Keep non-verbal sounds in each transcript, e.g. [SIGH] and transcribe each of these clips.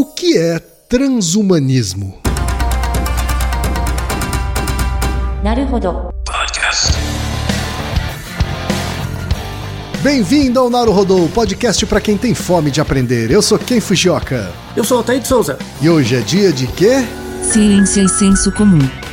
O que é transhumanismo? Bem-vindo ao Naruhodô, podcast para quem tem fome de aprender. Eu sou Ken Fujioka. Eu sou Altair de Souza. E hoje é dia de quê? Ciência e senso comum.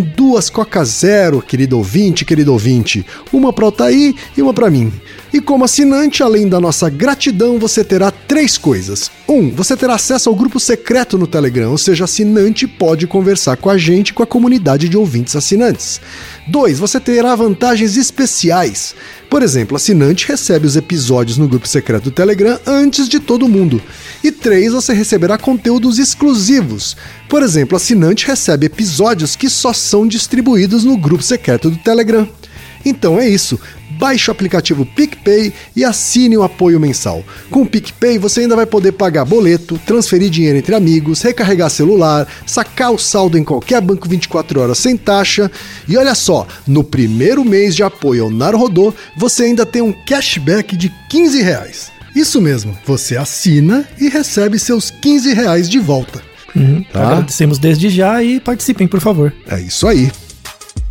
duas Coca Zero, querido ouvinte, querido ouvinte. Uma para Altair e uma para mim. E como assinante, além da nossa gratidão, você terá três coisas. Um, você terá acesso ao grupo secreto no Telegram, ou seja, assinante pode conversar com a gente com a comunidade de ouvintes assinantes. Dois, você terá vantagens especiais. Por exemplo, assinante recebe os episódios no grupo secreto do Telegram antes de todo mundo. E três, você receberá conteúdos exclusivos. Por exemplo, assinante recebe episódios que só são distribuídos no grupo secreto do Telegram. Então é isso. Baixe o aplicativo PicPay e assine o apoio mensal. Com o PicPay você ainda vai poder pagar boleto, transferir dinheiro entre amigos, recarregar celular, sacar o saldo em qualquer banco 24 horas sem taxa. E olha só, no primeiro mês de apoio ao Narodô, você ainda tem um cashback de 15 reais. Isso mesmo, você assina e recebe seus 15 reais de volta. Uhum, tá? Agradecemos desde já e participem, por favor. É isso aí.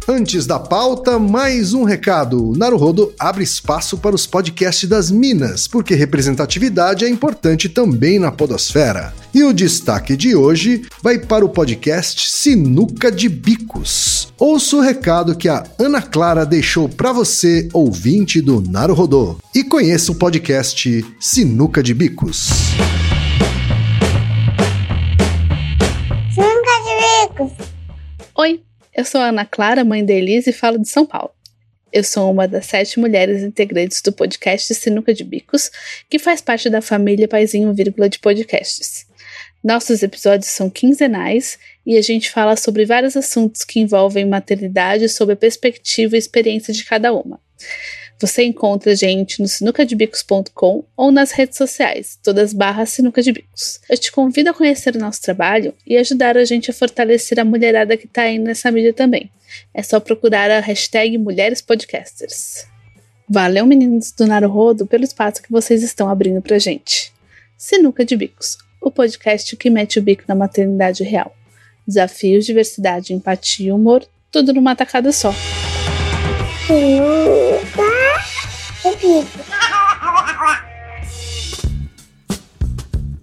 Antes da pauta, mais um recado. Naruhodo abre espaço para os podcasts das Minas, porque representatividade é importante também na podosfera. E o destaque de hoje vai para o podcast Sinuca de Bicos. Ouça o recado que a Ana Clara deixou para você, ouvinte do Naruhodo, e conheça o podcast Sinuca de Bicos. Sinuca de Bicos. Oi, eu sou a Ana Clara, mãe da Elise, e falo de São Paulo. Eu sou uma das sete mulheres integrantes do podcast Sinuca de Bicos, que faz parte da família Paizinho Vírgula de Podcasts. Nossos episódios são quinzenais e a gente fala sobre vários assuntos que envolvem maternidade sob a perspectiva e experiência de cada uma. Você encontra a gente no sinucadebicos.com ou nas redes sociais, todas barras Sinuca de Bicos. Eu te convido a conhecer o nosso trabalho e ajudar a gente a fortalecer a mulherada que está aí nessa mídia também. É só procurar a hashtag Mulheres Podcasters. Valeu, meninos do Naruhodo, pelo espaço que vocês estão abrindo pra gente. Sinuca de Bicos, o podcast que mete o bico na maternidade real. Desafios, diversidade, empatia e humor, tudo numa tacada só. Sinuca.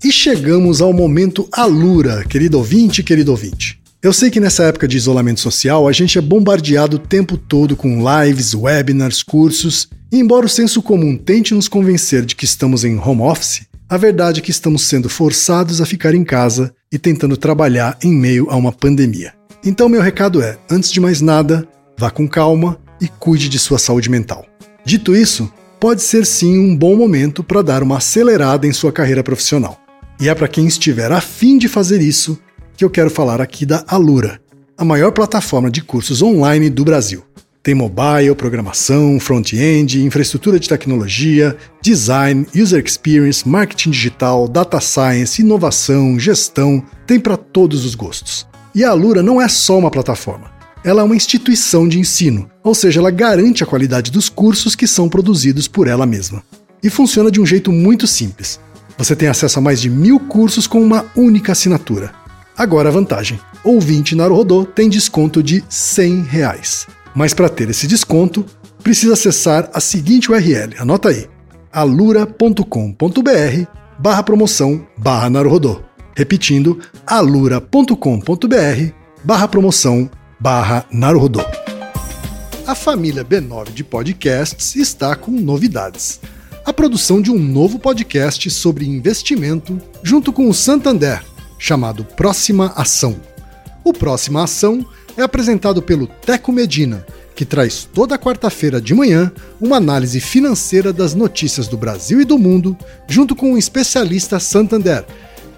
E chegamos ao momento Alura, querido ouvinte, querido ouvinte. Eu sei que nessa época de isolamento social a gente é bombardeado o tempo todo com lives, webinars, cursos, e embora o senso comum tente nos convencer de que estamos em home office, a verdade é que estamos sendo forçados a ficar em casa e tentando trabalhar em meio a uma pandemia. Então, meu recado é: antes de mais nada, vá com calma e cuide de sua saúde mental. Dito isso, pode ser sim um bom momento para dar uma acelerada em sua carreira profissional. E é para quem estiver afim de fazer isso que eu quero falar aqui da Alura, a maior plataforma de cursos online do Brasil. Tem mobile, programação, front-end, infraestrutura de tecnologia, design, user experience, marketing digital, data science, inovação, gestão, tem para todos os gostos. E a Alura não é só uma plataforma. Ela é uma instituição de ensino, ou seja, ela garante a qualidade dos cursos que são produzidos por ela mesma. E funciona de um jeito muito simples. Você tem acesso a mais de mil cursos com uma única assinatura. Agora a vantagem: ouvinte Naruhodô tem desconto de 100 reais. Mas para ter esse desconto, precisa acessar a seguinte URL, anota aí, alura.com.br barra promoção barra. Repetindo, alura.com.br barra promoção barra Naruhodô. A família B9 de podcasts está com novidades. A produção de um novo podcast sobre investimento junto com o Santander, chamado Próxima Ação. O Próxima Ação é apresentado pelo Teco Medina, que traz toda quarta-feira de manhã uma análise financeira das notícias do Brasil e do mundo, junto com um especialista Santander,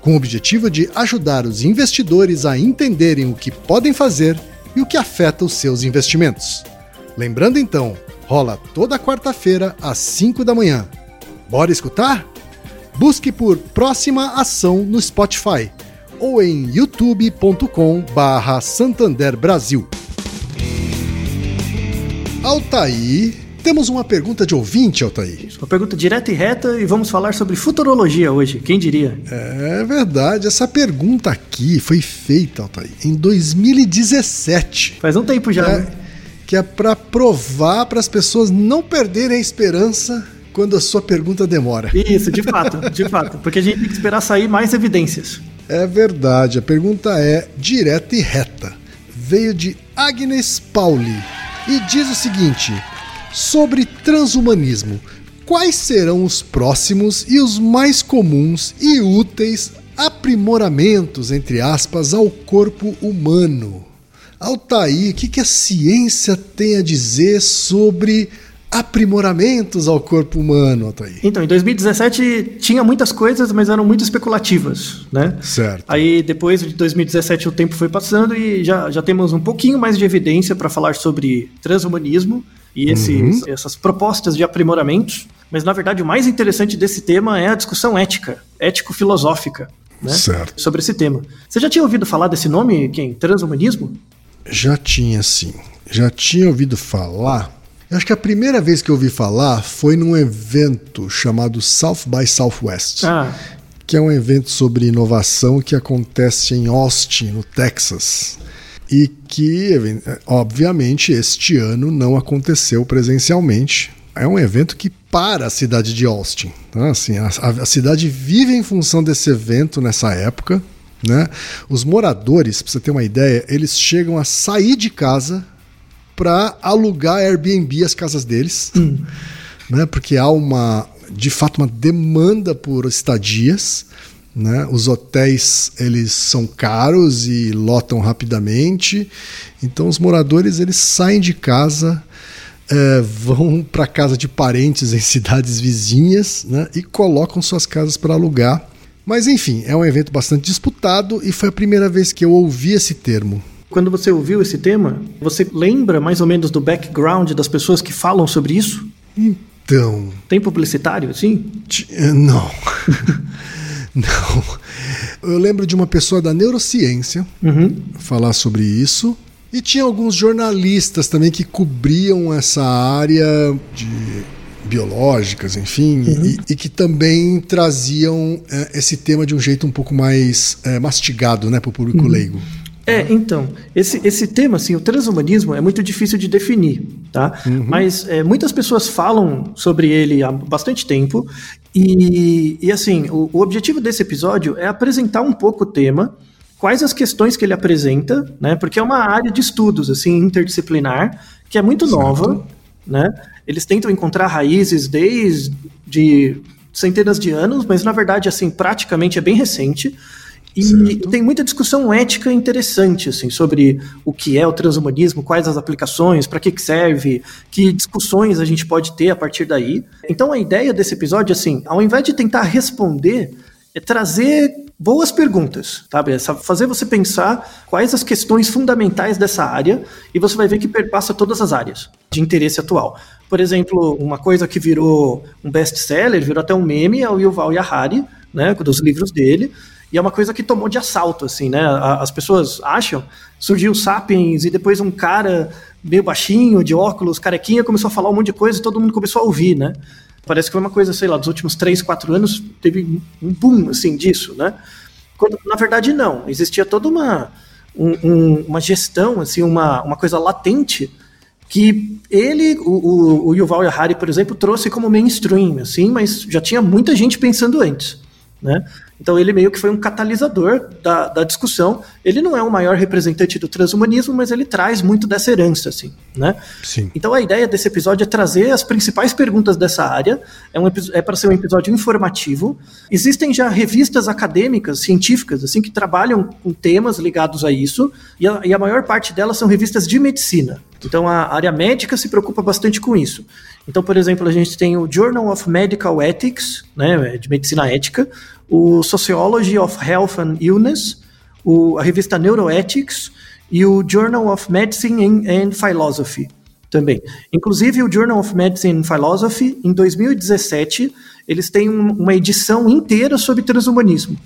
com o objetivo de ajudar os investidores a entenderem o que podem fazer e o que afeta os seus investimentos. Lembrando então, rola toda quarta-feira às 5 da manhã. Bora escutar? Busque por Próxima Ação no Spotify ou em youtube.com/barra Santander Brasil. Altair, temos uma pergunta de ouvinte, Altair. Uma pergunta direta e reta e vamos falar sobre futurologia hoje, quem diria? É verdade, essa pergunta aqui foi feita, Altair, em 2017. Faz um tempo já. É, né? que é para provar para as pessoas não perderem a esperança quando a sua pergunta demora. Isso, de fato, de [LAUGHS] fato. Porque a gente tem que esperar sair mais evidências. É verdade, a pergunta é direta e reta. Veio de Agnes Pauli e diz o seguinte: sobre transhumanismo, quais serão os próximos e os mais comuns e úteis aprimoramentos, entre aspas, ao corpo humano? Altair, o que, que a ciência tem a dizer sobre aprimoramentos ao corpo humano, Altair? Então, em 2017 tinha muitas coisas, mas eram muito especulativas, né? Certo. Aí depois de 2017 o tempo foi passando e já, já temos um pouquinho mais de evidência para falar sobre transhumanismo e esses, essas propostas de aprimoramentos. Mas na verdade o mais interessante desse tema é a discussão ética, ético-filosófica. Né? Certo. Sobre esse tema. Você já tinha ouvido falar desse nome, quem? Transhumanismo? Já tinha sim. Já tinha ouvido falar. Eu acho que a primeira vez que eu ouvi falar foi num evento chamado South by Southwest, Ah, que é um evento sobre inovação que acontece em Austin, no Texas. E que, obviamente, este ano não aconteceu presencialmente. É um evento que para a cidade de Austin. Tá? Assim, a, a- cidade vive em função desse evento nessa época. Né? Os moradores, para você ter uma ideia, eles chegam a sair de casa para alugar Airbnb as casas deles, né? Porque há uma, de fato, uma demanda por estadias, né? Os hotéis eles são caros e lotam rapidamente, então os moradores eles saem de casa, eh, vão [LAUGHS] para casa de parentes em cidades vizinhas, né? E colocam suas casas para alugar. Mas enfim, é um evento bastante disputado e foi a primeira vez que eu ouvi esse termo. quando você ouviu esse tema, você lembra mais ou menos do background das pessoas que falam sobre isso? Então, Tem publicitário? Ti- eh, Não. [LAUGHS] Não. Eu lembro de uma pessoa da neurociência Uhum. falar sobre isso. E tinha alguns jornalistas também que cobriam essa área de biológicas, enfim, e, e que também traziam eh, esse tema de um jeito um pouco mais eh, mastigado, né, para o público leigo. É, então, esse, esse tema, assim, o transhumanismo é muito difícil de definir, tá? Mas é, muitas pessoas falam sobre ele há bastante tempo e, e assim, o, o objetivo desse episódio é apresentar um pouco o tema, quais as questões que ele apresenta, né? Porque é uma área de estudos, assim, interdisciplinar, que é muito nova, né? Eles tentam encontrar raízes desde centenas de anos, mas na verdade, assim, praticamente é bem recente. E tem muita discussão ética interessante assim sobre o que é o transhumanismo, quais as aplicações, para que, que serve, que discussões a gente pode ter a partir daí. Então a ideia desse episódio assim, ao invés de tentar responder, é trazer boas perguntas, sabe? É fazer você pensar quais as questões fundamentais dessa área e você vai ver que perpassa todas as áreas de interesse atual. Por exemplo, uma coisa que virou um best-seller, virou até um meme, é o Yuval Harari, né, dos livros dele, e é uma coisa que tomou de assalto, assim, né? As pessoas acham, surgiu o Sapiens e depois um cara meio baixinho, de óculos, carequinha, começou a falar um monte de coisa e todo mundo começou a ouvir, né? Parece que foi uma coisa, sei lá, dos últimos 3, 4 anos teve um boom, assim, disso, né? Quando, na verdade, não. Existia toda uma, um- um- uma gestão, assim, uma, uma coisa latente que ele, o, o, o Yuval Harari, por exemplo, trouxe como mainstream, assim, mas já tinha muita gente pensando antes, né? Então ele meio que foi um catalisador da, da discussão. Ele não é o maior representante do transhumanismo, mas ele traz muito dessa herança, assim, né? Sim. Então a ideia desse episódio é trazer as principais perguntas dessa área. É, um, é para ser um episódio informativo. Existem já revistas acadêmicas, científicas, assim, que trabalham com temas ligados a isso. E a, e a maior parte delas são revistas de medicina. Então a área médica se preocupa bastante com isso. Então, por exemplo, a gente tem o Journal of Medical Ethics, né, de medicina ética, o Sociology of Health and Illness, o, a revista Neuroethics e o Journal of Medicine and, and Philosophy também. Inclusive, o Journal of Medicine and Philosophy, em 2017, eles têm um, uma edição inteira sobre transhumanismo.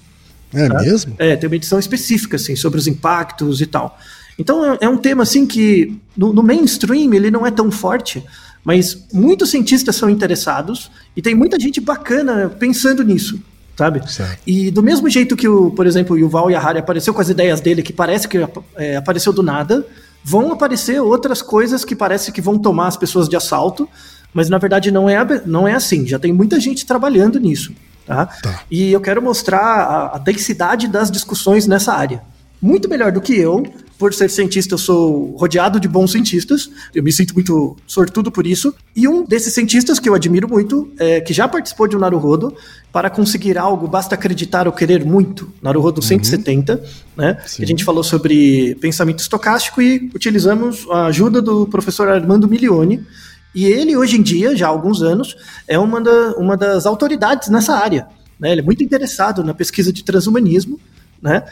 É tá? mesmo? É, tem uma edição específica, assim, sobre os impactos e tal. Então, é, é um tema, assim, que no, no mainstream ele não é tão forte, mas muitos cientistas são interessados e tem muita gente bacana pensando nisso, sabe? Certo. E do mesmo jeito que, o, por exemplo, o Yuval Harari apareceu com as ideias dele, que parece que é, apareceu do nada, vão aparecer outras coisas que parece que vão tomar as pessoas de assalto, mas na verdade não é, não é assim. Já tem muita gente trabalhando nisso. Tá? Tá. E eu quero mostrar a, a densidade das discussões nessa área. Muito melhor do que eu, por ser cientista, eu sou rodeado de bons cientistas, eu me sinto muito sortudo por isso. E um desses cientistas que eu admiro muito, é, que já participou de um Naruhodo, para conseguir algo basta acreditar ou querer muito, Naruhodo 170, né? Sim. A gente falou sobre pensamento estocástico e utilizamos a ajuda do professor Armando Milioni. E ele, hoje em dia, já há alguns anos, é uma, da, uma das autoridades nessa área. Né? Ele é muito interessado na pesquisa de transhumanismo, né?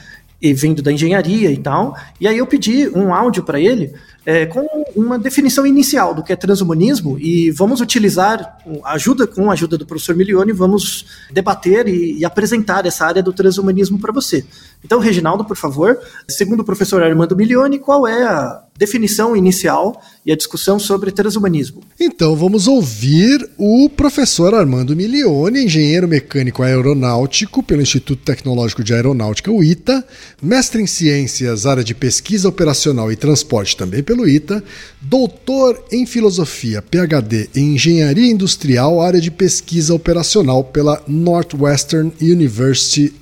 E vindo da engenharia e tal. E aí eu pedi um áudio para ele é, com uma definição inicial do que é transhumanismo e vamos utilizar ajuda com a ajuda do professor Milione, vamos debater e, e apresentar essa área do transhumanismo para você. Então, Reginaldo, por favor, segundo o professor Armando Milione, qual é a definição inicial e a discussão sobre transhumanismo? Então vamos ouvir o professor Armando Milione, engenheiro mecânico aeronáutico pelo Instituto Tecnológico de Aeronáutica, o ITA, mestre em ciências, área de pesquisa operacional e transporte também pelo ITA, doutor em filosofia, PhD em engenharia industrial, área de pesquisa operacional pela Northwestern University,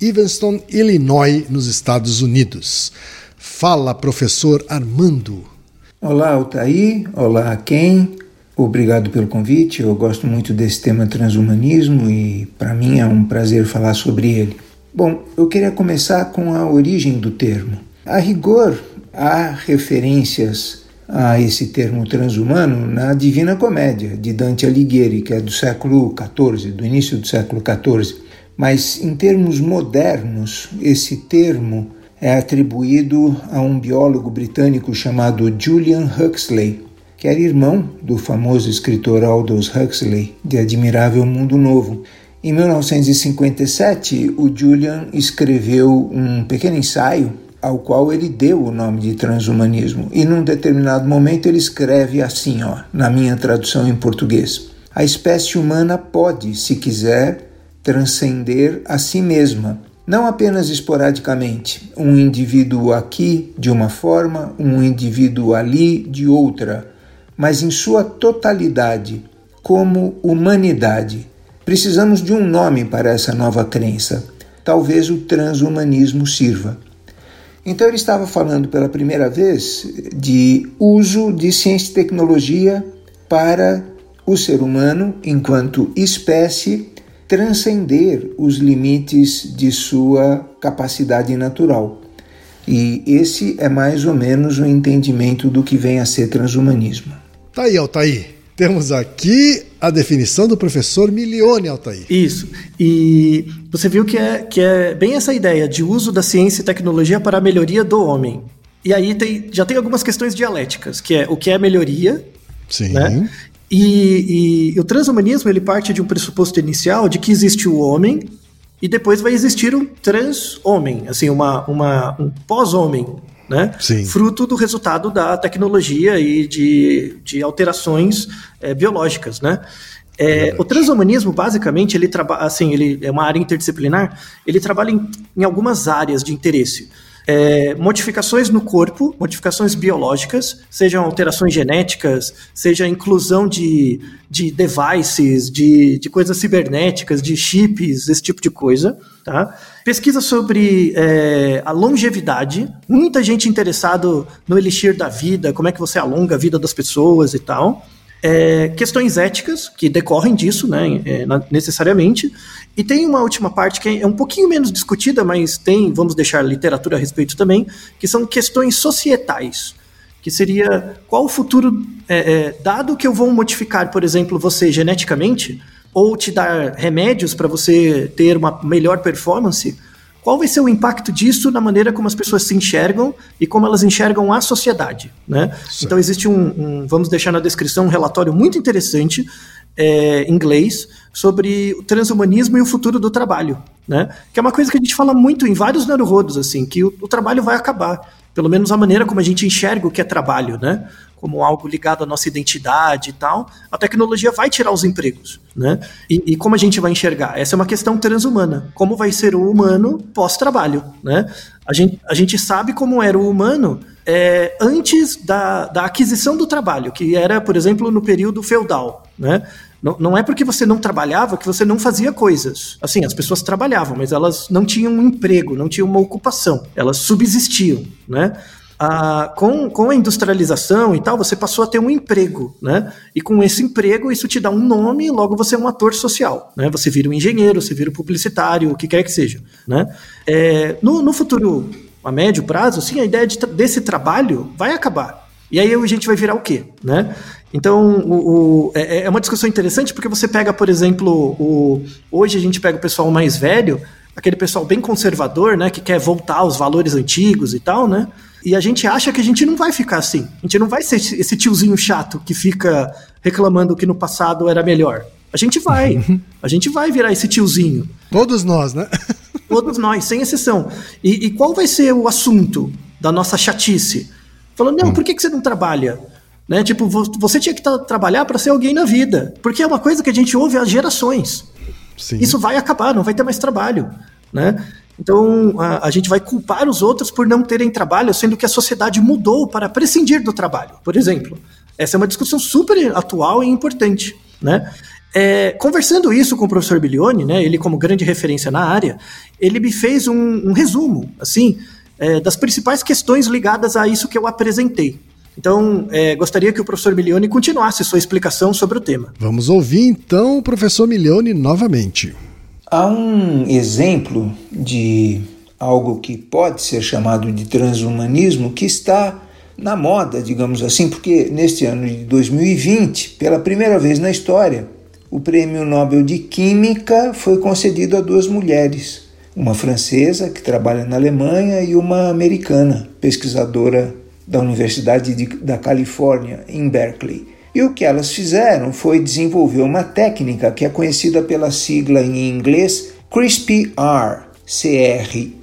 Evanston, Illinois, nos Estados Unidos. Fala, professor Armando. Olá, Altair. Olá, Ken. Obrigado pelo convite. Eu gosto muito desse tema transhumanismo e para mim é um prazer falar sobre ele. Bom, eu queria começar com a origem do termo. A rigor, há referências a esse termo transhumano na Divina Comédia de Dante Alighieri, que é do século XIV, do início do século XIV. Mas em termos modernos, esse termo é atribuído a um biólogo britânico chamado Julian Huxley, que era irmão do famoso escritor Aldous Huxley, de Admirável Mundo Novo. Em 1957, o Julian escreveu um pequeno ensaio ao qual ele deu o nome de transhumanismo. E num determinado momento ele escreve assim, ó, na minha tradução em português: A espécie humana pode, se quiser, transcender a si mesma, não apenas esporadicamente, um indivíduo aqui de uma forma, um indivíduo ali de outra, mas em sua totalidade, como humanidade. Precisamos de um nome para essa nova crença. Talvez o transhumanismo sirva. Então ele estava falando pela primeira vez de uso de ciência e tecnologia para o ser humano, enquanto espécie, transcender os limites de sua capacidade natural. E esse é mais ou menos o entendimento do que vem a ser transhumanismo. Tá aí, Altair. Temos aqui a definição do professor Milione, Altair. Isso. E você viu que é, que é bem essa ideia de uso da ciência e tecnologia para a melhoria do homem. E aí tem, já tem algumas questões dialéticas, que é o que é melhoria, Sim. né? E, e, o transhumanismo ele parte de um pressuposto inicial de que existe o homem e depois vai existir um trans-homem, assim, uma, uma, um pós-homem, né? Sim. Fruto do resultado da tecnologia e de, de alterações é, biológicas, né? É, o transhumanismo, basicamente, ele trabalha, assim, ele é uma área interdisciplinar, ele trabalha em, em algumas áreas de interesse. É, modificações no corpo, modificações biológicas, sejam alterações genéticas, seja inclusão de, de devices, de, de coisas cibernéticas, de chips, esse tipo de coisa. Tá? Pesquisa sobre é, a longevidade, muita gente interessado no elixir da vida, como é que você alonga a vida das pessoas e tal. É, questões éticas que decorrem disso, né, é, necessariamente. E tem uma última parte que é um pouquinho menos discutida, mas tem, vamos deixar literatura a respeito também, que são questões societais. Que seria qual o futuro, é, é, dado que eu vou modificar, por exemplo, você geneticamente, ou te dar remédios para você ter uma melhor performance, qual vai ser o impacto disso na maneira como as pessoas se enxergam e como elas enxergam a sociedade, né? Então existe um, um, vamos deixar na descrição um relatório muito interessante é, inglês sobre o transhumanismo e o futuro do trabalho, né? Que é uma coisa que a gente fala muito em vários neurodos, assim, que o, o trabalho vai acabar, pelo menos a maneira como a gente enxerga o que é trabalho, né? Como algo ligado à nossa identidade e tal, a tecnologia vai tirar os empregos, né? E, e, como a gente vai enxergar? Essa é uma questão transhumana. Como vai ser o humano pós-trabalho, né? A gente, a gente sabe como era o humano é, antes da, da aquisição do trabalho, que era, por exemplo, no período feudal, né? Não, não é porque você não trabalhava que você não fazia coisas. Assim, as pessoas trabalhavam, mas elas não tinham um emprego, não tinham uma ocupação. Elas subsistiam, né? Ah, com, com a industrialização e tal, você passou a ter um emprego, né? E com esse emprego, isso te dá um nome e logo você é um ator social, né? Você vira um engenheiro, você vira um publicitário, o que quer que seja, né? É, no, no futuro, a médio prazo, sim, a ideia de, desse trabalho vai acabar. E aí a gente vai virar o quê, né? Então, o, o, é, é uma discussão interessante porque você pega, por exemplo, o, hoje a gente pega o pessoal mais velho, aquele pessoal bem conservador, né, que quer voltar aos valores antigos e tal, né? E a gente acha que a gente não vai ficar assim. A gente não vai ser esse tiozinho chato que fica reclamando que no passado era melhor. A gente vai. [LAUGHS] A gente vai virar esse tiozinho. Todos nós, né? [LAUGHS] Todos nós, sem exceção. E, e qual vai ser o assunto da nossa chatice? Falando, não, hum. por que, que você não trabalha? Né? Tipo, você tinha que trabalhar para ser alguém na vida. Porque é uma coisa que a gente ouve há gerações. Sim. Isso vai acabar, não vai ter mais trabalho. Né? Então, a, a, gente vai culpar os outros por não terem trabalho, sendo que a sociedade mudou para prescindir do trabalho, por exemplo. Essa é uma discussão super atual e importante, né? É, conversando isso com o professor Bilione, né, ele como grande referência na área, ele me fez um, um resumo, assim, é, das principais questões ligadas a isso que eu apresentei. Então, é, gostaria que o professor Milione continuasse sua explicação sobre o tema. Vamos ouvir então o professor Milione novamente. Há um exemplo de algo que pode ser chamado de transhumanismo que está na moda, digamos assim, porque neste ano de 2020, pela primeira vez na história, o Prêmio Nobel de Química foi concedido a duas mulheres, uma francesa que trabalha na Alemanha e uma americana, pesquisadora da Universidade de, da Califórnia, em Berkeley. E o que elas fizeram foi desenvolver uma técnica que é conhecida pela sigla em inglês CRISPR, C-R-I-S-P-R,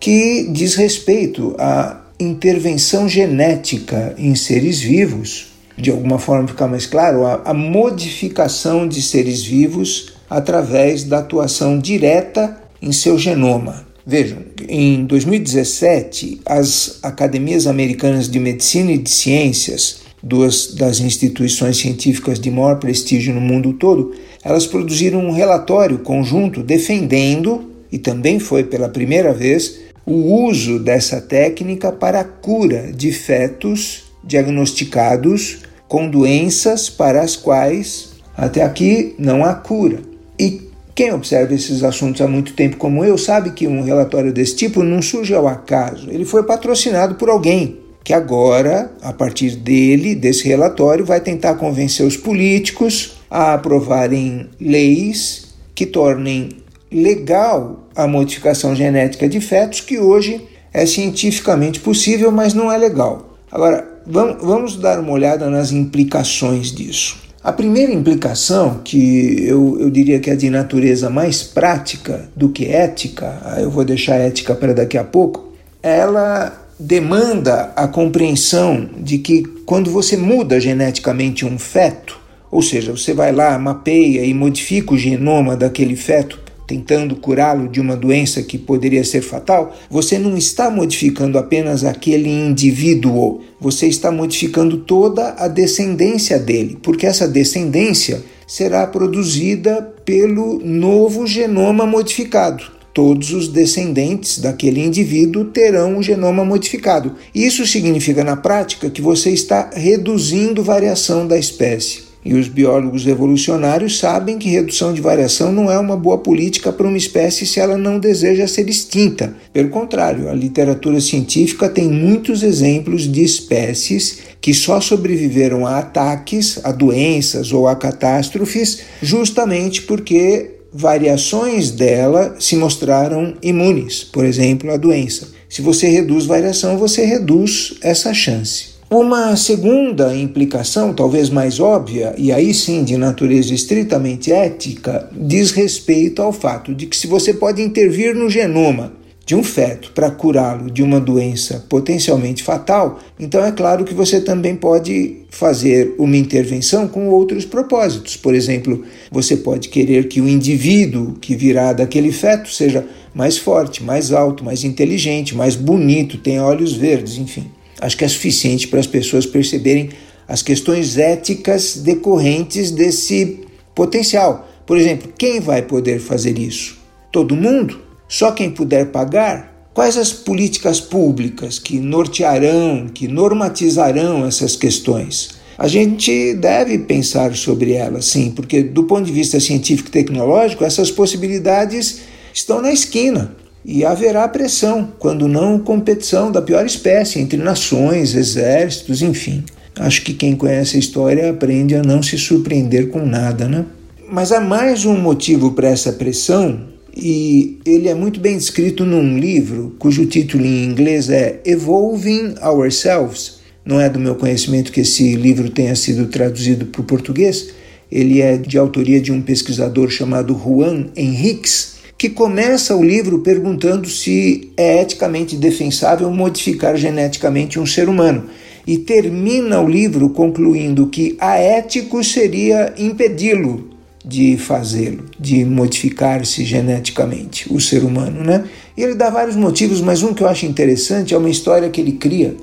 que diz respeito à intervenção genética em seres vivos, de alguma forma ficar mais claro, a, a modificação de seres vivos através da atuação direta em seu genoma. Vejam, em 2017, as academias americanas de medicina e de ciências, duas das instituições científicas de maior prestígio no mundo todo, elas produziram um relatório conjunto defendendo, e também foi pela primeira vez, o uso dessa técnica para a cura de fetos diagnosticados com doenças para as quais até aqui não há cura. E quem observa esses assuntos há muito tempo, como eu, sabe que um relatório desse tipo não surge ao acaso. Ele foi patrocinado por alguém que agora, a partir dele, desse relatório, vai tentar convencer os políticos a aprovarem leis que tornem legal a modificação genética de fetos, que hoje é cientificamente possível, mas não é legal. Agora, vamos dar uma olhada nas implicações disso. A primeira implicação, que eu, eu diria que é de natureza mais prática do que ética, eu vou deixar a ética para daqui a pouco, ela demanda a compreensão de que quando você muda geneticamente um feto, ou seja, você vai lá, mapeia e modifica o genoma daquele feto tentando curá-lo de uma doença que poderia ser fatal, você não está modificando apenas aquele indivíduo, você está modificando toda a descendência dele, porque essa descendência será produzida pelo novo genoma modificado. Todos os descendentes daquele indivíduo terão um genoma modificado. Isso significa, na prática, que você está reduzindo variação da espécie. E os biólogos evolucionários sabem que redução de variação não é uma boa política para uma espécie se ela não deseja ser extinta. Pelo contrário, a literatura científica tem muitos exemplos de espécies que só sobreviveram a ataques, a doenças ou a catástrofes justamente porque variações dela se mostraram imunes, por exemplo, à doença. Se você reduz variação, você reduz essa chance. Uma segunda implicação, talvez mais óbvia, e aí sim de natureza estritamente ética, diz respeito ao fato de que se você pode intervir no genoma de um feto para curá-lo de uma doença potencialmente fatal, então é claro que você também pode fazer uma intervenção com outros propósitos. Por exemplo, você pode querer que o indivíduo que virá daquele feto seja mais forte, mais alto, mais inteligente, mais bonito, tenha olhos verdes, enfim acho que é suficiente para as pessoas perceberem as questões éticas decorrentes desse potencial. Por exemplo, quem vai poder fazer isso? Todo mundo? Só quem puder pagar? Quais as políticas públicas que nortearão, que normatizarão essas questões? A gente deve pensar sobre elas, sim, porque do ponto de vista científico e tecnológico, essas possibilidades estão na esquina. E haverá pressão, quando não competição da pior espécie entre nações, exércitos, enfim. Acho que quem conhece a história aprende a não se surpreender com nada, né? Mas há mais um motivo para essa pressão, e ele é muito bem descrito num livro cujo título em inglês é Evolving Ourselves. Não é do meu conhecimento que esse livro tenha sido traduzido para o português. Ele é de autoria de um pesquisador chamado Juan Henriques que começa o livro perguntando se é eticamente defensável modificar geneticamente um ser humano e termina o livro concluindo que aético seria impedi-lo de fazê-lo, de modificar-se geneticamente, o ser humano, né? E ele dá vários motivos, mas um que eu acho interessante é uma história que ele cria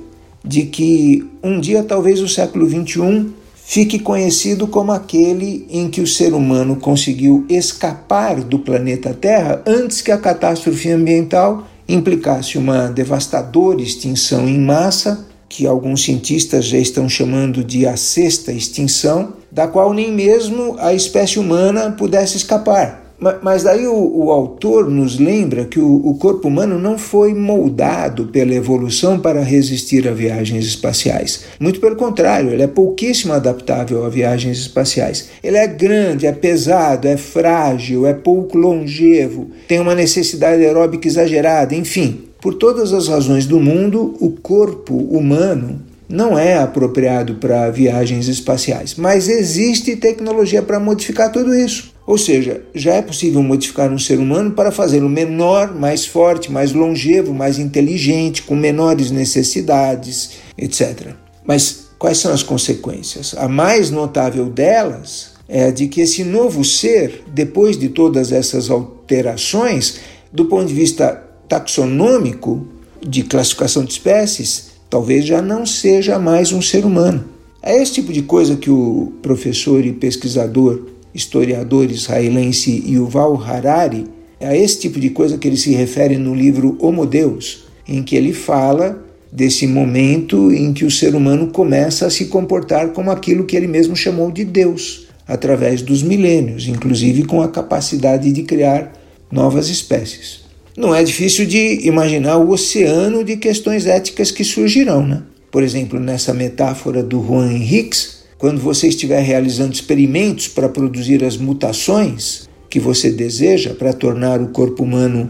de que um dia talvez o século 21 fique conhecido como aquele em que o ser humano conseguiu escapar do planeta Terra antes que a catástrofe ambiental implicasse uma devastadora extinção em massa, que alguns cientistas já estão chamando de a sexta extinção, da qual nem mesmo a espécie humana pudesse escapar. Mas daí o, o, autor nos lembra que o, o, corpo humano não foi moldado pela evolução para resistir a viagens espaciais. Muito pelo contrário, ele é pouquíssimo adaptável a viagens espaciais. Ele é grande, é pesado, é frágil, é pouco longevo, tem uma necessidade aeróbica exagerada, enfim. Por todas as razões do mundo, o corpo humano não é apropriado para viagens espaciais. Mas existe tecnologia para modificar tudo isso. Ou seja, já é possível modificar um ser humano para fazê-lo menor, mais forte, mais longevo, mais inteligente, com menores necessidades, etc. Mas quais são as consequências? A mais notável delas é a de que esse novo ser, depois de todas essas alterações, do ponto de vista taxonômico, de classificação de espécies, talvez já não seja mais um ser humano. É esse tipo de coisa que o professor e pesquisador historiador israelense Yuval Harari, é a esse tipo de coisa que ele se refere no livro Homo Deus, em que ele fala desse momento em que o ser humano começa a se comportar como aquilo que ele mesmo chamou de Deus, através dos milênios, inclusive com a capacidade de criar novas espécies. Não é difícil de imaginar o oceano de questões éticas que surgirão, né? Por exemplo, nessa metáfora do Juan Henriques, quando você estiver realizando experimentos para produzir as mutações que você deseja para tornar o corpo humano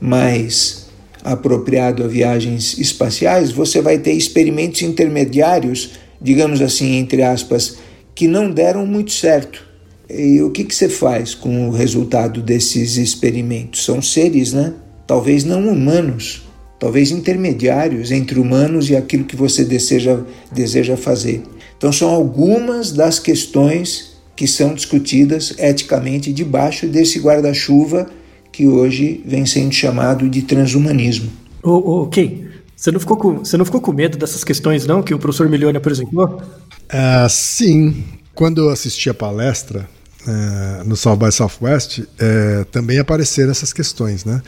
mais apropriado a viagens espaciais, você vai ter experimentos intermediários, digamos assim, entre aspas, que não deram muito certo. E o que, que você faz com o resultado desses experimentos? São seres, né? Talvez não humanos, talvez intermediários entre humanos e aquilo que você deseja, deseja fazer. Então, são algumas das questões que são discutidas eticamente debaixo desse guarda-chuva que hoje vem sendo chamado de transhumanismo. Ô, ô Kim, você não, ficou com, você não ficou com medo dessas questões, não, que o professor Milione apresentou? Uh, sim. Quando eu assisti a palestra uh, no South by Southwest, uh, também apareceram essas questões, né?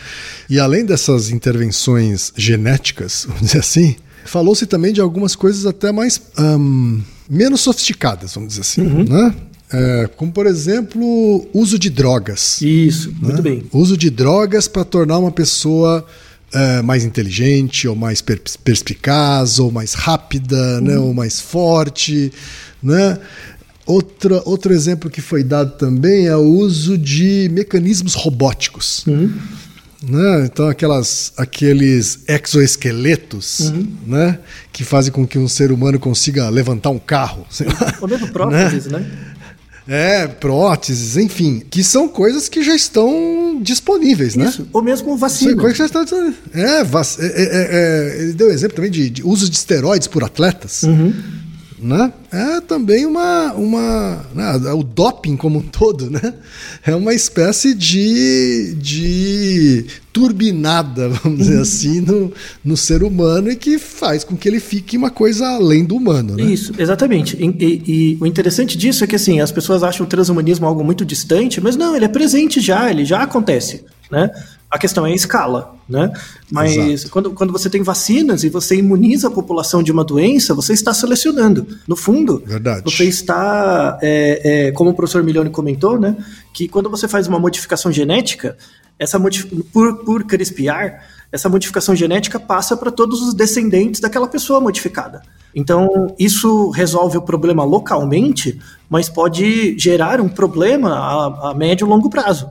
E além dessas intervenções genéticas, [LAUGHS] vamos dizer assim, falou-se também de algumas coisas até mais. Um, menos sofisticadas, vamos dizer assim, né? É, como, por exemplo, uso de drogas. Isso, muito né? bem. Uso de drogas para tornar uma pessoa é, mais inteligente, ou mais per- perspicaz, ou mais rápida, né? ou mais forte. Né? Outra, outro exemplo que foi dado também é o uso de mecanismos robóticos. Né? Então, aquelas, aqueles exoesqueletos né? que fazem com que um ser humano consiga levantar um carro. sei lá. Ou mesmo próteses, né? É, próteses, enfim, que são coisas que já estão disponíveis, né? Isso. Ou mesmo São vacina. coisas que já estão disponíveis. É, vac- é, é, é, ele deu exemplo também de, de uso de esteroides por atletas. Né? É também uma. uma né, o doping como um todo, né? É uma espécie de, de turbinada, vamos dizer assim, no, no ser humano e que faz com que ele fique uma coisa além do humano, né? Isso, exatamente. E, e- e o interessante disso é que assim, as pessoas acham o transhumanismo algo muito distante, mas não, ele é presente já, ele já acontece, né? A questão é a escala, né? Mas Exato. quando, quando você tem vacinas e você imuniza a população de uma doença, você está selecionando. No fundo, Verdade. você está, é, é, como o professor Milione comentou, né? Que quando você faz uma modificação genética, essa por, por CRISPR, essa modificação genética passa para todos os descendentes daquela pessoa modificada. Então, isso resolve o problema localmente, mas pode gerar um problema a, a médio e longo prazo.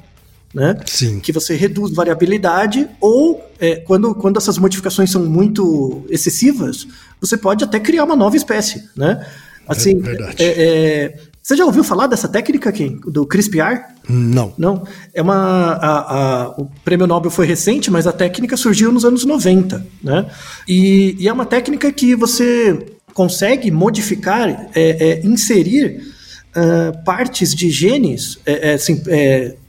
Né? Sim. Que você reduz variabilidade, ou é, quando, quando essas modificações são muito excessivas, você pode até criar uma nova espécie. Né? Assim, verdade. é- é- você já ouviu falar dessa técnica, Ken? Do CRISPR? Não. Não, é uma. a- a- o prêmio Nobel foi recente, mas a técnica surgiu nos anos 90, né? E, e é uma técnica que você consegue modificar, é, é, inserir ah, partes de genes, é, é, assim,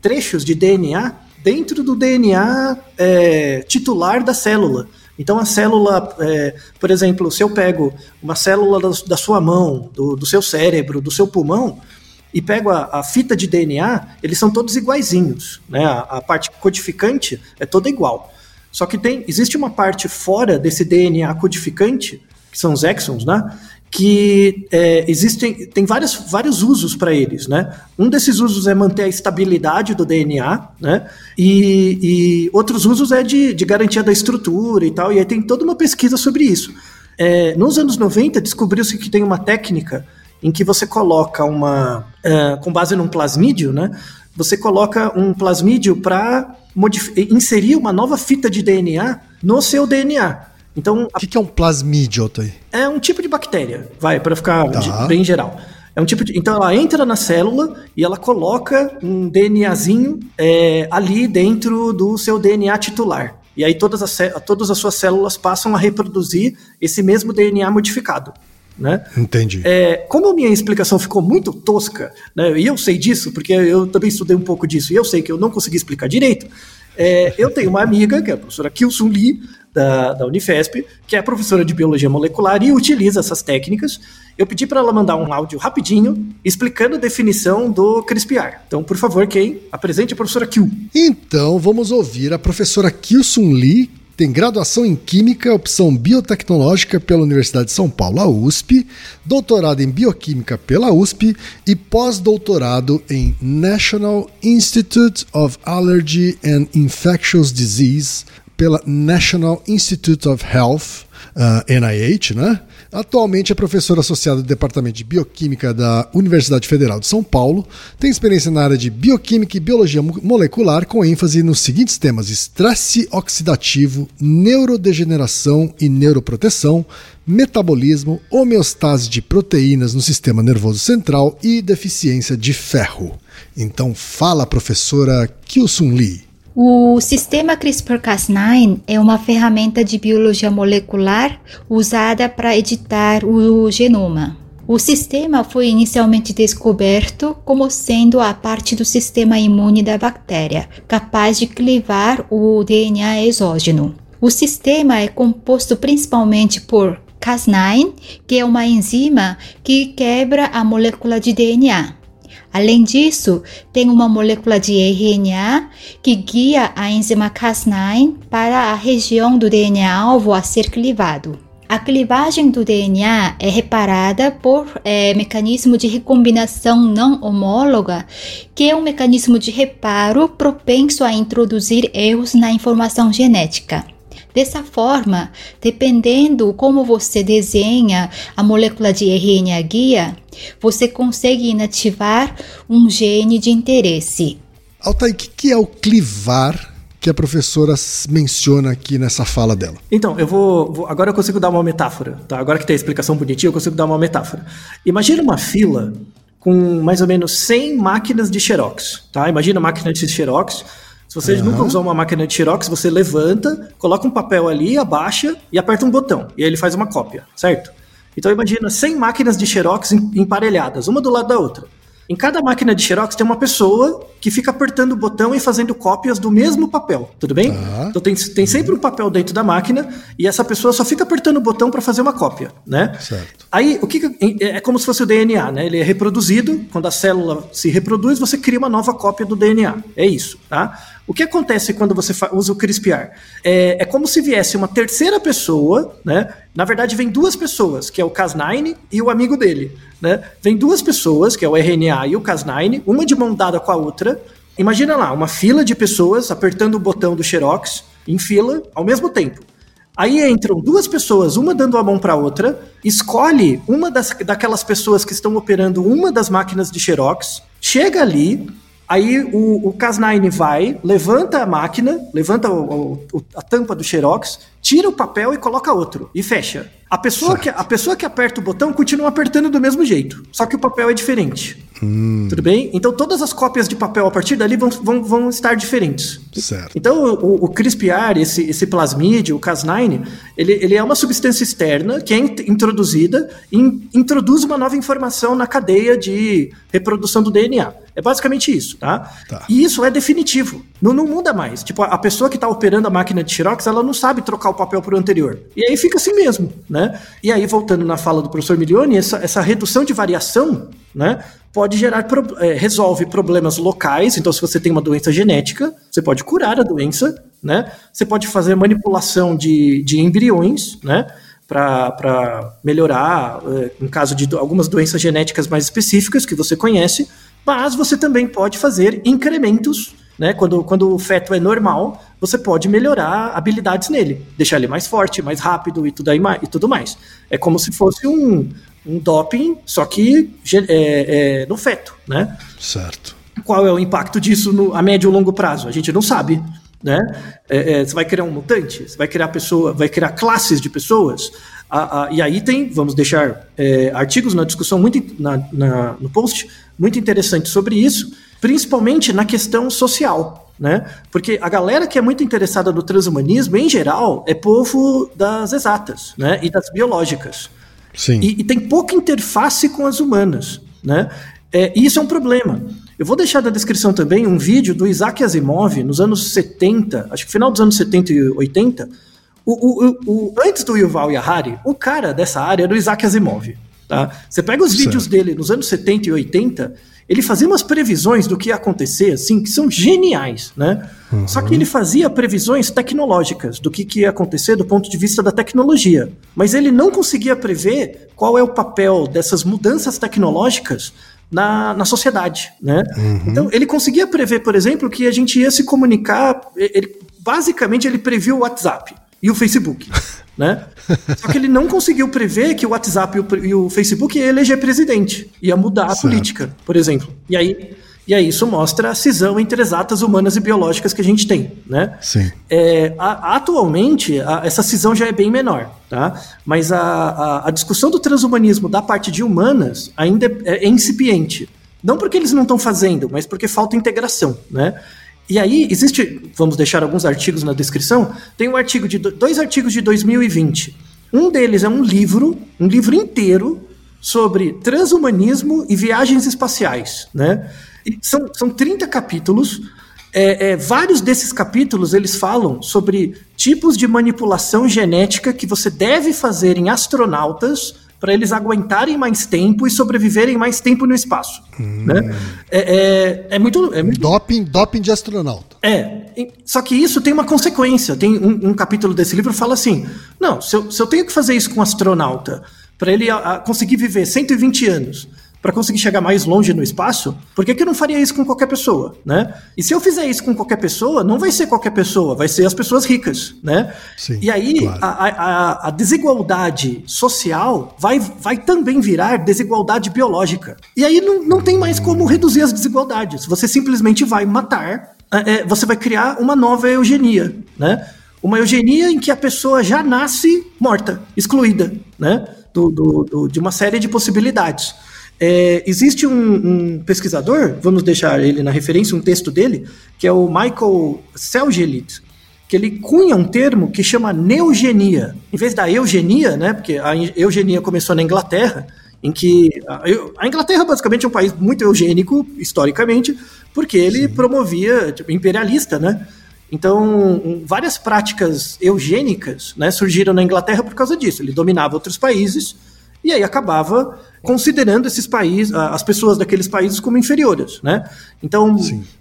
trechos de DNA dentro do DNA é, titular da célula. Então a célula, é, por exemplo, se eu pego uma célula da, da sua mão, do, do seu cérebro, do seu pulmão, e pego a, a fita de DNA, eles são todos iguaizinhos, né? A, a parte codificante é toda igual. Só que tem, existe uma parte fora desse DNA codificante, que são os exons, né? Que é, existem, tem vários, vários usos para eles, né? Um desses usos é manter a estabilidade do DNA, né? E, e outros usos é de, de garantia da estrutura e tal, e aí tem toda uma pesquisa sobre isso. É, nos anos 90, descobriu-se que tem uma técnica em que você coloca uma. é, com base num plasmídio, né? Você coloca um plasmídio para inserir uma nova fita de DNA no seu DNA. Então, O que, que é um plasmídio, Otoi? é um tipo de bactéria, vai, para ficar Tá. bem geral. É um tipo de, então ela entra na célula e ela coloca um DNAzinho é, ali dentro do seu DNA titular. E aí todas as, todas as suas células passam a reproduzir esse mesmo DNA modificado. Né? Entendi. É, como a minha explicação ficou muito tosca, né, e eu sei disso, porque eu também estudei um pouco disso, e eu sei que eu não consegui explicar direito, é, eu tenho uma amiga, que é a professora Kilsun Lee, da, da Unifesp, que é professora de biologia molecular e utiliza essas técnicas. Eu pedi para ela mandar um áudio rapidinho explicando a definição do CRISPR. Então, por favor, Kay, apresente a professora Kil. Então, vamos ouvir a professora Kilsun Lee, tem graduação em Química, opção biotecnológica pela Universidade de São Paulo, a USP, doutorado em Bioquímica pela USP e pós-doutorado em National Institute of Allergy and Infectious Disease pela National Institute of Health, uh, NIH, né? Atualmente é professora associada do Departamento de Bioquímica da Universidade Federal de São Paulo. Tem experiência na área de bioquímica e biologia mo- molecular, com ênfase nos seguintes temas: estresse oxidativo, neurodegeneração e neuroproteção, metabolismo, homeostase de proteínas no sistema nervoso central e deficiência de ferro. Então, fala, professora Kilsun Lee. O sistema CRISPR-Cas9 é uma ferramenta de biologia molecular usada para editar o genoma. O sistema foi inicialmente descoberto como sendo a parte do sistema imune da bactéria, capaz de clivar o DNA exógeno. O sistema é composto principalmente por Cas9, que é uma enzima que quebra a molécula de DNA. Além disso, tem uma molécula de RNA que guia a enzima Cas9 para a região do DNA alvo a ser clivado. A clivagem do DNA é reparada por é, mecanismo de recombinação não homóloga, que é um mecanismo de reparo propenso a introduzir erros na informação genética. Dessa forma, dependendo como você desenha a molécula de RNA guia, você consegue inativar um gene de interesse. Altair, o que é o clivar que a professora menciona aqui nessa fala dela. Então, eu vou, vou, Agora eu consigo dar uma metáfora, tá? Agora que tem a explicação bonitinha, eu consigo dar uma metáfora. Imagina uma fila com mais ou menos 100 máquinas de Xerox, tá? Imagina uma máquina de Xerox. Se você uhum. nunca usou uma máquina de Xerox, você levanta, coloca um papel ali, abaixa e aperta um botão. E aí ele faz uma cópia, certo? Então imagina 100 máquinas de Xerox emparelhadas, uma do lado da outra. Em cada máquina de Xerox tem uma pessoa que fica apertando o botão e fazendo cópias do mesmo papel, tudo bem? Tá. Então tem, tem sempre um papel dentro da máquina e essa pessoa só fica apertando o botão para fazer uma cópia, né? Certo. Aí o que é, é como se fosse o DNA, né? Ele é reproduzido, quando a célula se reproduz, você cria uma nova cópia do DNA. É isso, tá? O que acontece quando você usa o CRISPR? É, é, como se viesse uma terceira pessoa, né? Na verdade, vem duas pessoas, que é o Cas9 e o amigo dele, né? Vem duas pessoas, que é o RNA e o Cas9, uma de mão dada com a outra. Imagina lá, uma fila de pessoas apertando o botão do Xerox em fila ao mesmo tempo. Aí entram duas pessoas, uma dando a mão para a outra, escolhe uma das, daquelas pessoas que estão operando uma das máquinas de Xerox, chega ali, Aí o, o Cas9 vai, levanta a máquina, levanta o, o, a tampa do Xerox, tira o papel e coloca outro e fecha. A pessoa, que, a pessoa que aperta o botão continua apertando do mesmo jeito, só que o papel é diferente. Hum. Tudo bem? Então todas as cópias de papel a partir dali vão, vão, vão estar diferentes. Certo. Então o, o CRISPR, esse, esse plasmídio, o Cas9, ele, ele é uma substância externa que é introduzida e in, introduz uma nova informação na cadeia de reprodução do DNA. É basicamente isso, tá? tá. E isso é definitivo. Não, não muda mais. Tipo, a pessoa que está operando a máquina de Xerox, ela não sabe trocar o papel para o anterior. E aí fica assim mesmo, né? E aí, voltando na fala do professor Milioni, essa, essa redução de variação, né? Pode gerar, é, resolve problemas locais. Então, se você tem uma doença genética, você pode curar a doença, né? Você pode fazer manipulação de, de embriões, né? Para melhorar, é, em caso de algumas doenças genéticas mais específicas que você conhece, mas você também pode fazer incrementos, né? Quando, quando o feto é normal, você pode melhorar habilidades nele, deixar ele mais forte, mais rápido e tudo, aí, e tudo mais. É como se fosse um, um doping, só que é, é, no feto, né? Certo. Qual é o impacto disso no, a médio e longo prazo? A gente não sabe. Né? É, é, você vai criar um mutante, você vai criar pessoa, vai criar classes de pessoas, a, a, e aí tem, vamos deixar é, artigos na discussão muito na, na, no post muito interessante sobre isso, principalmente na questão social, né? Porque a galera que é muito interessada no transhumanismo, em geral, é povo das exatas, né? E das biológicas. Sim. E, e tem pouca interface com as humanas, né? É, e isso é um problema. Eu vou deixar na descrição também um vídeo do Isaac Asimov, nos anos 70, acho que final dos anos 70 e 80. O, o, o, antes do Yuval Harari, o cara dessa área era o Isaac Asimov. Tá? Você pega os certo. vídeos dele nos anos 70 e 80, ele fazia umas previsões do que ia acontecer, assim, que são geniais, né? Uhum. Só que ele fazia previsões tecnológicas do que, que ia acontecer do ponto de vista da tecnologia. Mas ele não conseguia prever qual é o papel dessas mudanças tecnológicas na, na sociedade, né? Uhum. Então, ele conseguia prever, por exemplo, que a gente ia se comunicar, ele, basicamente ele previu o WhatsApp e o Facebook. [LAUGHS] né? Só que ele não conseguiu prever que o WhatsApp e o, e o Facebook ia eleger presidente, ia mudar a certo. política, por exemplo. E aí, e aí isso mostra a cisão entre exatas humanas e biológicas que a gente tem, né? Sim. É, a, atualmente, a, essa cisão já é bem menor, tá? Mas a, a, a, discussão do transhumanismo da parte de humanas ainda é, é incipiente. Não porque eles não estão fazendo, mas porque falta integração, né? E aí, existe, vamos deixar alguns artigos na descrição, tem um artigo de dois artigos de 2020. Um deles é um livro, um livro inteiro sobre transhumanismo e viagens espaciais, né? E são, são 30 capítulos. É, é, vários desses capítulos eles falam sobre tipos de manipulação genética que você deve fazer em astronautas para eles aguentarem mais tempo e sobreviverem mais tempo no espaço. Hum. Né? É, é, é muito. É muito Doping, doping de astronauta. é, só que isso tem uma consequência. Tem um, um capítulo desse livro que fala assim: não, se eu, se eu tenho que fazer isso com um astronauta para ele a- a conseguir viver 120 anos, para conseguir chegar mais longe no espaço, por que, que eu não faria isso com qualquer pessoa, né? E se eu fizer isso com qualquer pessoa, não vai ser qualquer pessoa, vai ser as pessoas ricas, né? Sim, e aí claro. a, a- a- desigualdade social vai, vai também virar desigualdade biológica. E aí não, não tem mais como reduzir as desigualdades. Você simplesmente vai matar, é, é, você vai criar uma nova eugenia, né? Uma eugenia em que a pessoa já nasce morta, excluída, né? Do, do- do- de uma série de possibilidades. É, existe um, um pesquisador, vamos deixar ele na referência, um texto dele, que é o Michael Selgelit, que ele cunha um termo que chama neogenia. Em vez da eugenia, né, porque a eugenia começou na Inglaterra, em que a, a Inglaterra basicamente é um país muito eugênico historicamente, porque ele promovia tipo, imperialista, né? Então, várias práticas eugênicas né, surgiram na Inglaterra por causa disso. Ele dominava outros países e aí acabava considerando esses países, as pessoas daqueles países como inferiores, né? Então,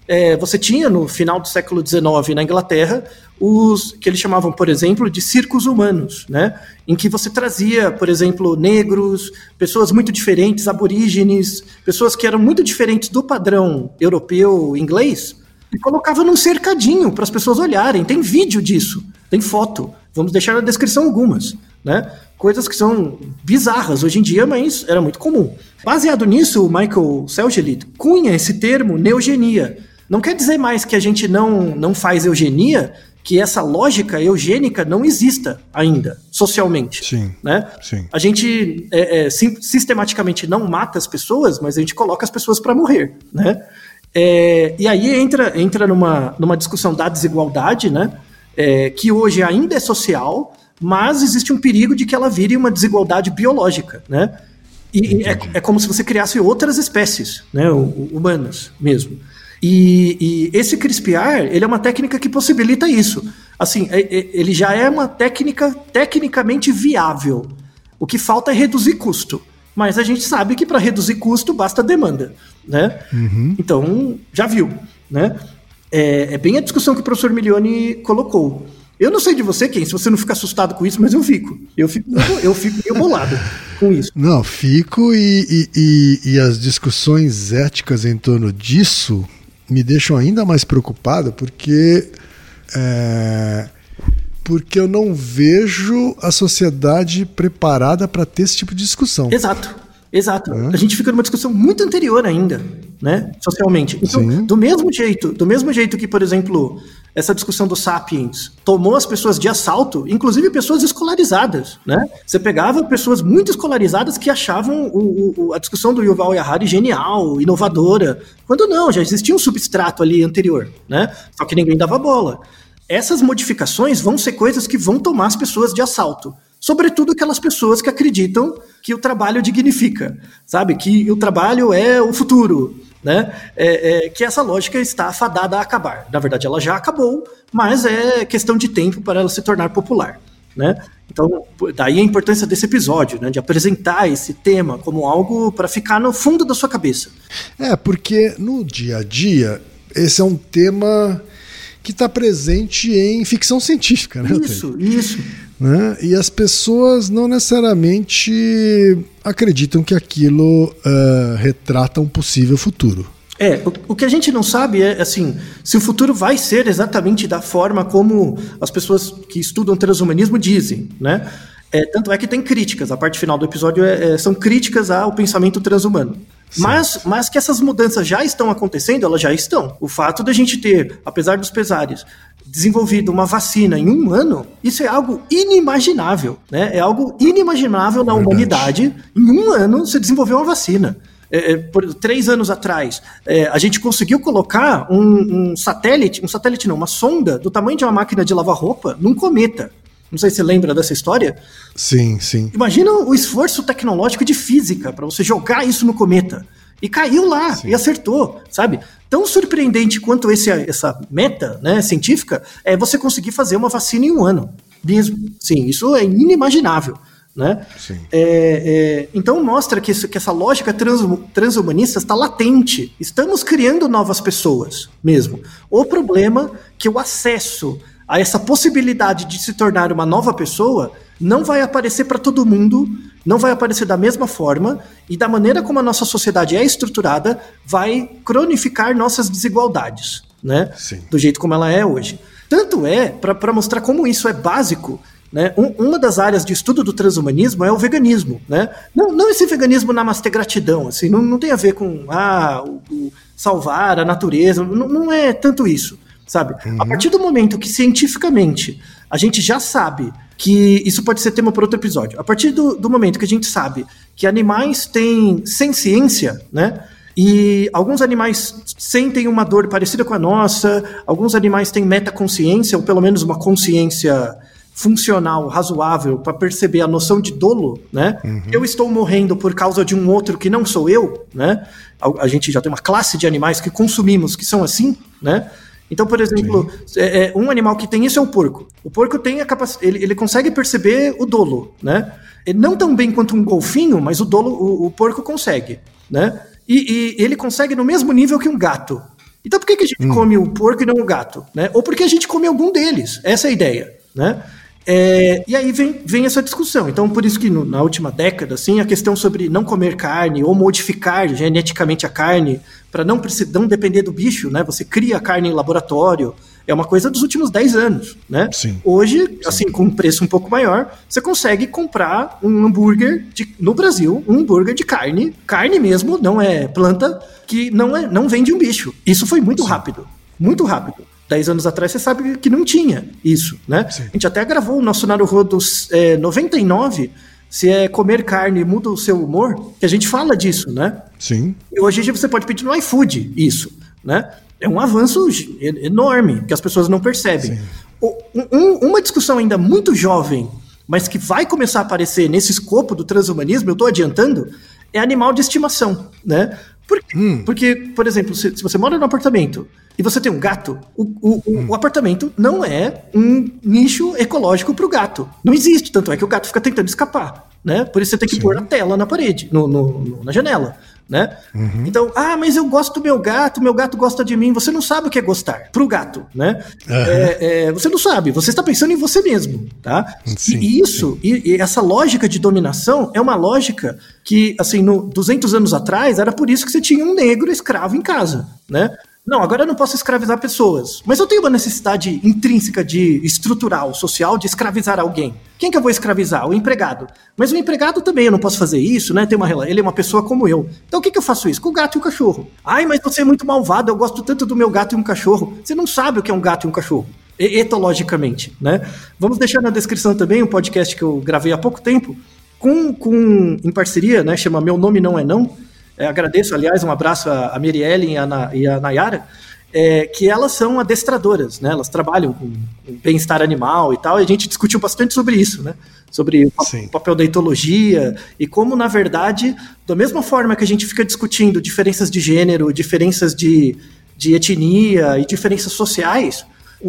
é, você tinha no final do século XIX na Inglaterra os que eles chamavam, por exemplo, de circos humanos, né? Em que você trazia, por exemplo, negros, pessoas muito diferentes, aborígenes, pessoas que eram muito diferentes do padrão europeu, inglês, e colocava num cercadinho para as pessoas olharem. Tem vídeo disso, tem foto. Vamos deixar na descrição algumas, né? Coisas que são bizarras hoje em dia, mas era muito comum. Baseado nisso, o Michael Selgelit cunha esse termo neogenia. Não quer dizer mais que a gente não, não faz eugenia, que essa lógica eugênica não exista ainda, socialmente. Sim. Né? Sim. A gente é, é, sistematicamente não mata as pessoas, mas a gente coloca as pessoas para morrer, né? É, e aí entra, entra numa, numa discussão da desigualdade, né? É, que hoje ainda é social, mas existe um perigo de que ela vire uma desigualdade biológica, né? E é, é como se você criasse outras espécies, né? hu- hu- Humanas mesmo. E, e esse crispiar, ele é uma técnica que possibilita isso. Assim, é- é- ele já é uma técnica tecnicamente viável. O que falta é reduzir custo. Mas a gente sabe que para reduzir custo basta demanda, né? Então, já viu, né? É, é bem a discussão que o professor Milione colocou. Eu não sei de você, quem, se você não fica assustado com isso, mas eu fico. Eu fico, eu fico meio bolado [LAUGHS] com isso. Não, fico e, e, e- as discussões éticas em torno disso me deixam ainda mais preocupado porque é, porque eu não vejo a sociedade preparada para ter esse tipo de discussão. Exato, exato. A gente fica numa discussão muito anterior ainda, né, socialmente. Então, Sim. do mesmo jeito, do mesmo jeito que, por exemplo, essa discussão dos sapiens tomou as pessoas de assalto, inclusive pessoas escolarizadas, né? Você pegava pessoas muito escolarizadas que achavam o- o- a discussão do Yuval Harari genial, inovadora, quando não, já existia um substrato ali anterior, né? Só que ninguém dava bola. Essas modificações vão ser coisas que vão tomar as pessoas de assalto. Sobretudo aquelas pessoas que acreditam que o trabalho dignifica, sabe? Que o trabalho é o futuro, né? É- é, que essa lógica está afadada a acabar. Na verdade, ela já acabou, mas é questão de tempo para ela se tornar popular, né? Então, daí a importância desse episódio, né? De apresentar esse tema como algo para ficar no fundo da sua cabeça. É, porque no dia a dia, esse é um tema que está presente em ficção científica, né? Isso, isso. Né? E as pessoas não necessariamente acreditam que aquilo eh, retrata um possível futuro. É, o, o que a gente não sabe é, assim, se o futuro vai ser exatamente da forma como as pessoas que estudam transhumanismo dizem, né? É, tanto é que tem críticas, a parte final do episódio é- é- são críticas ao pensamento transhumano. Mas, mas que essas mudanças já estão acontecendo, elas já estão. O fato da gente ter, apesar dos pesares, desenvolvido uma vacina em um ano, isso é algo inimaginável, né? É algo inimaginável na Verdade. humanidade. Em um ano, você desenvolveu uma vacina. É, é, por três anos atrás, é, a gente conseguiu colocar um, um satélite, um satélite não, uma sonda do tamanho de uma máquina de lavar roupa num cometa. Não sei se você lembra dessa história. Sim, sim. Imagina o esforço tecnológico de física para você jogar isso no cometa. E caiu lá, e acertou, sabe? Tão surpreendente quanto esse, essa meta né, científica é você conseguir fazer uma vacina em um ano. Mesmo. Sim, isso é inimaginável. Né? É, é, então mostra que, isso, que essa lógica trans, transhumanista está latente. Estamos criando novas pessoas mesmo. O problema é que o acesso a essa possibilidade de se tornar uma nova pessoa não vai aparecer para todo mundo, não vai aparecer da mesma forma, e da maneira como a nossa sociedade é estruturada, vai cronificar nossas desigualdades, né? Sim. Do jeito como ela é hoje. Tanto é, para mostrar como isso é básico, né? Um, uma das áreas de estudo do transhumanismo é o veganismo. Né? Não, não esse veganismo namastê gratidão, assim, não, não tem a ver com ah, o, o salvar a natureza, não, não é tanto isso sabe? Uhum. A partir do momento que cientificamente a gente já sabe que isso pode ser tema para outro episódio. A partir do, do momento que a gente sabe que animais têm ciência, né? E alguns animais sentem uma dor parecida com a nossa, alguns animais têm metaconsciência, ou pelo menos uma consciência funcional, razoável, para perceber a noção de dolo, né? Uhum. Eu estou morrendo por causa de um outro que não sou eu, né? A, a gente já tem uma classe de animais que consumimos que são assim, né? Então, por exemplo, é, é, um animal que tem isso é o porco. O porco tem a capacidade, ele, ele consegue perceber o dolo, né? Ele não tão bem quanto um golfinho, mas o dolo, o, o porco consegue, né? E, e, ele consegue no mesmo nível que um gato. Então, por que, que a gente hum. come o porco e não o gato, né? Ou porque a gente come algum deles? Essa é a ideia, né? É, e aí vem, vem essa discussão. Então, por isso que no, na última década, assim, a questão sobre não comer carne ou modificar geneticamente a carne para não, não depender do bicho, né? Você cria a carne em laboratório. É uma coisa dos últimos 10 anos, né? Sim. Hoje, Sim. assim, com um preço um pouco maior, você consegue comprar um hambúrguer de, no Brasil, um hambúrguer de carne, carne mesmo, não é planta, que não, é, não vem de um bicho. Isso foi muito Sim. rápido. Muito rápido. 10 anos atrás, você sabe que não tinha isso, né? Sim. A gente até gravou o nosso Naruhodo é, 99, se é comer carne muda o seu humor, que a gente fala disso, né? Sim. E hoje você pode pedir no iFood isso, né? É um avanço enorme que as pessoas não percebem. Um, uma discussão ainda muito jovem, mas que vai começar a aparecer nesse escopo do transhumanismo, eu estou adiantando, é animal de estimação, né? Por hum. Porque, por exemplo, se, se, você mora num apartamento e você tem um gato, o, o, hum. o apartamento não é um nicho ecológico para o gato. Não existe, tanto é que o gato fica tentando escapar. Né? Por isso você tem que Sim. pôr a tela na parede, no, no, no na janela né? Uhum. Então, ah, mas eu gosto do meu gato, meu gato gosta de mim. Você não sabe o que é gostar pro gato, né? Uhum. É, é, você não sabe, você está pensando em você mesmo, tá? Sim, e isso, e, e, essa lógica de dominação é uma lógica que, assim, no 200 anos atrás, era por isso que você tinha um negro escravo em casa, né? Não, agora eu não posso escravizar pessoas. Mas eu tenho uma necessidade intrínseca de estrutural, social, de escravizar alguém. Quem que eu vou escravizar? O empregado. Mas o empregado também, eu não posso fazer isso, né? Tem uma, ele é uma pessoa como eu. Então o que, que eu faço isso? Com o gato e o cachorro. Ai, mas você é muito malvado, eu gosto tanto do meu gato e um cachorro. Você não sabe o que é um gato e um cachorro. Etologicamente, né? Vamos deixar na descrição também um podcast que eu gravei há pouco tempo, com, com em parceria, né? Chama Meu Nome Não É Não é, agradeço, aliás, um abraço a, Mirielle e a, e a Nayara, é, que elas são adestradoras, né? Elas trabalham com, com bem-estar animal e tal, e a gente discutiu bastante sobre isso, né? Sobre o, o, papel da etologia e como, na verdade, da mesma forma que a gente fica discutindo diferenças de gênero, diferenças de, de etnia e diferenças sociais,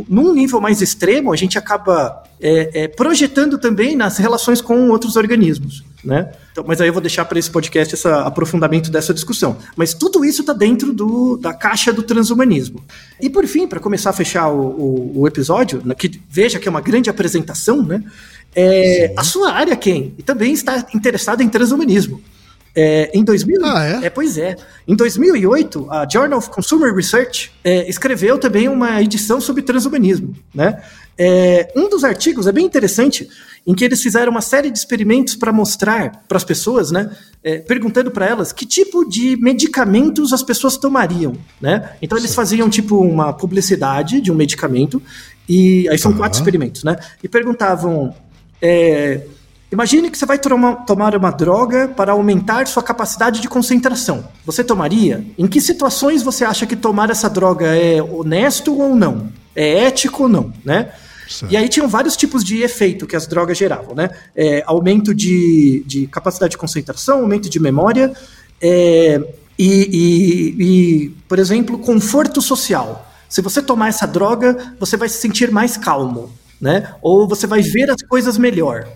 num nível mais extremo, a gente acaba é, é, projetando também nas relações com outros organismos. Né? Então, mas aí eu vou deixar para esse podcast esse aprofundamento dessa discussão. Mas tudo isso está dentro do, da caixa do transhumanismo. E por fim, para começar a fechar o, o, o, episódio, né, que veja que é uma grande apresentação, né? É, a sua área, Ken, também está interessada em transhumanismo. É, em 2000, ah, é? é? Pois é. Em 2008, a Journal of Consumer Research é, escreveu também uma edição sobre transhumanismo, né? É, um dos artigos é bem interessante, em que eles fizeram uma série de experimentos para mostrar para as pessoas, né, é, perguntando para elas que tipo de medicamentos as pessoas tomariam, né? Então eles faziam tipo uma publicidade de um medicamento e aí são uhum. quatro experimentos, né? E perguntavam é, Imagine que você vai tomar uma droga para aumentar sua capacidade de concentração. Você tomaria? Em que situações você acha que tomar essa droga é honesto ou não? É ético ou não, né? Certo. E aí tinham vários tipos de efeito que as drogas geravam, né? É, aumento de, de, capacidade de concentração, aumento de memória é, e, e, e, por exemplo, conforto social. Se você tomar essa droga, você vai se sentir mais calmo, né? Ou você vai ver as coisas melhor.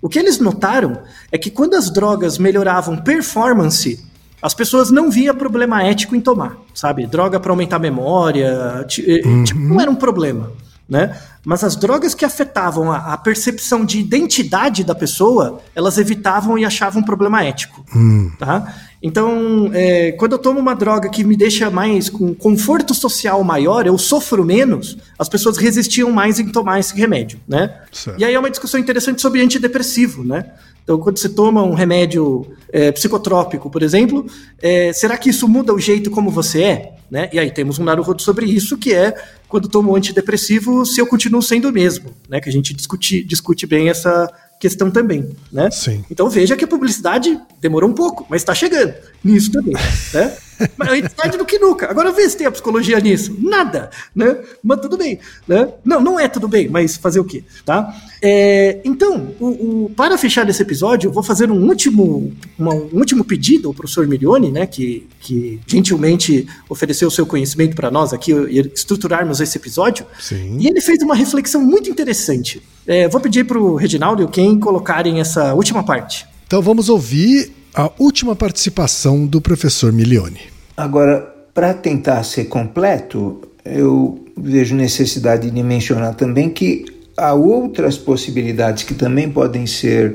O que eles notaram é que quando as drogas melhoravam performance, as pessoas não via problema ético em tomar, sabe? Droga para aumentar a memória, uhum. tipo, não era um problema, né? Mas as drogas que afetavam a, a, percepção de identidade da pessoa, elas evitavam e achavam um problema ético, uhum. tá? Então, é, quando eu tomo uma droga que me deixa mais com conforto social maior, eu sofro menos, as pessoas resistiam mais em tomar esse remédio, né? Certo. E aí é uma discussão interessante sobre antidepressivo, né? Então, quando você toma um remédio é, psicotrópico, por exemplo, é, será que isso muda o jeito como você é? Né? E aí temos um Naruhodo sobre isso, que é quando tomo um antidepressivo, se eu continuo sendo o mesmo, né? Que a gente discute, discute bem essa questão também, né? Sim. Então veja que a publicidade demorou um pouco, mas está chegando nisso também, né? Mas tarde do que nunca. Agora vê se tem a psicologia nisso. Nada, né? Mas tudo bem, né? Não, não é tudo bem, mas fazer o quê, tá? É, então, o, o, para fechar esse episódio, eu vou fazer um último, uma, um último pedido ao professor Milione, né? Que, que gentilmente ofereceu o seu conhecimento para nós aqui e estruturarmos esse episódio. Sim. E ele fez uma reflexão muito interessante. É, vou pedir para o Reginaldo e o Ken colocarem essa última parte. Então vamos ouvir a última participação do professor Milione. Agora, para tentar ser completo, eu vejo necessidade de mencionar também que há outras possibilidades que também podem ser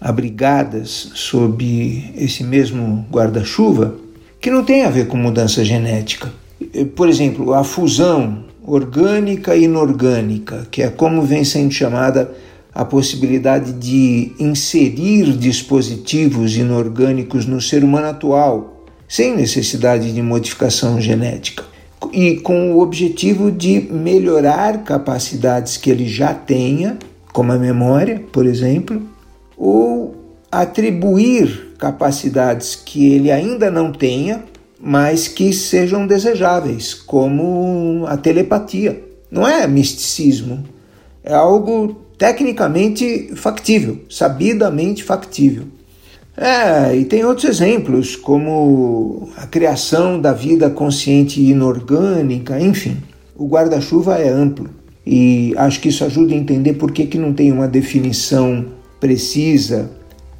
abrigadas sob esse mesmo guarda-chuva, que não tem a ver com mudança genética. Por exemplo, a fusão orgânica e inorgânica, que é como vem sendo chamada a possibilidade de inserir dispositivos inorgânicos no ser humano atual, sem necessidade de modificação genética, e com o objetivo de melhorar capacidades que ele já tenha, como a memória, por exemplo, ou atribuir capacidades que ele ainda não tenha, mas que sejam desejáveis, como a telepatia. Não é misticismo, é algo tecnicamente factível, sabidamente factível. É, e tem outros exemplos, como a criação da vida consciente inorgânica, enfim. O guarda-chuva é amplo e acho que isso ajuda a entender por que, que não tem uma definição precisa,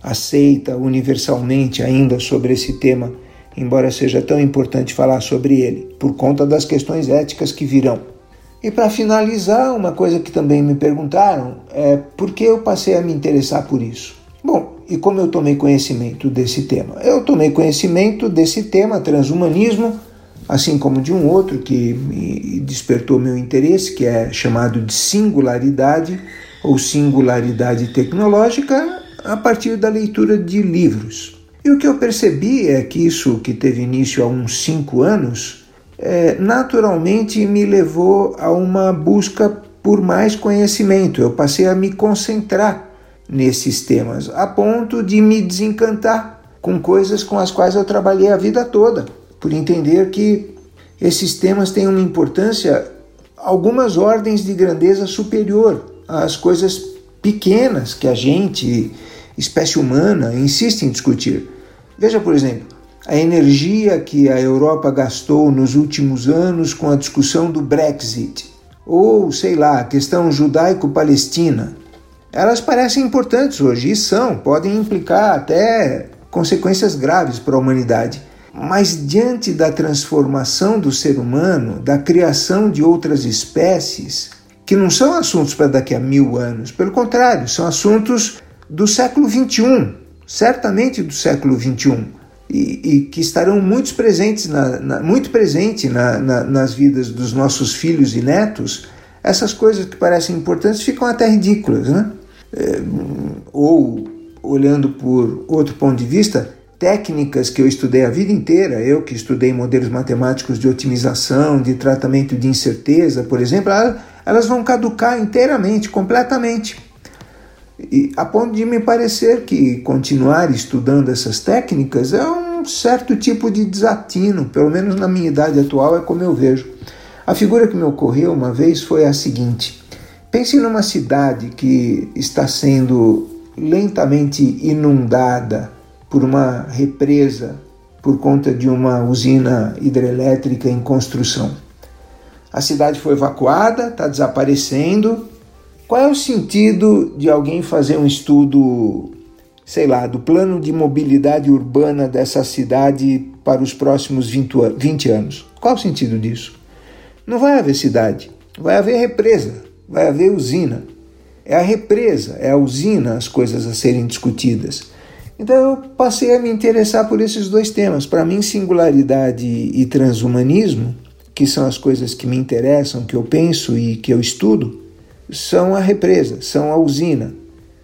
aceita universalmente ainda sobre esse tema, embora seja tão importante falar sobre ele, por conta das questões éticas que virão. E para finalizar, uma coisa que também me perguntaram é por que eu passei a me interessar por isso. Bom, e como eu tomei conhecimento desse tema? Eu tomei conhecimento desse tema, transhumanismo, assim como de um outro que me despertou meu interesse, que é chamado de singularidade ou singularidade tecnológica, a partir da leitura de livros. E o que eu percebi é que isso, que teve início há uns cinco anos, é, naturalmente me levou a uma busca por mais conhecimento. Eu passei a me concentrar nesses temas, a ponto de me desencantar com coisas com as quais eu trabalhei a vida toda, por entender que esses temas têm uma importância, algumas ordens de grandeza superior às coisas pequenas que a gente, espécie humana, insiste em discutir. Veja, por exemplo, a energia que a Europa gastou nos últimos anos com a discussão do Brexit, ou sei lá, a questão judaico-palestina. Elas parecem importantes hoje e são, podem implicar até consequências graves para a humanidade. Mas diante da transformação do ser humano, da criação de outras espécies, que não são assuntos para daqui a mil anos, pelo contrário, são assuntos do século XXI, certamente do século XXI e, e que estarão muito presentes, na, na muito presente na, na, nas vidas dos nossos filhos e netos, essas coisas que parecem importantes ficam até ridículas, né? É, ou, olhando por outro ponto de vista, técnicas que eu estudei a vida inteira, eu que estudei modelos matemáticos de otimização, de tratamento de incerteza, por exemplo, elas vão caducar inteiramente, completamente. A ponto de me parecer que continuar estudando essas técnicas é um certo tipo de desatino, pelo menos na minha idade atual é como eu vejo. A figura que me ocorreu uma vez foi a seguinte: pense numa cidade que está sendo lentamente inundada por uma represa por conta de uma usina hidrelétrica em construção. A cidade foi evacuada, está desaparecendo, qual é o sentido de alguém fazer um estudo, sei lá, do plano de mobilidade urbana dessa cidade para os próximos 20 anos? Qual o sentido disso? Não vai haver cidade, vai haver represa, vai haver usina. É a represa, é a usina as coisas a serem discutidas. Então eu passei a me interessar por esses dois temas. Para mim, singularidade e transhumanismo, que são as coisas que me interessam, que eu penso e que eu estudo, são a represa, são a usina.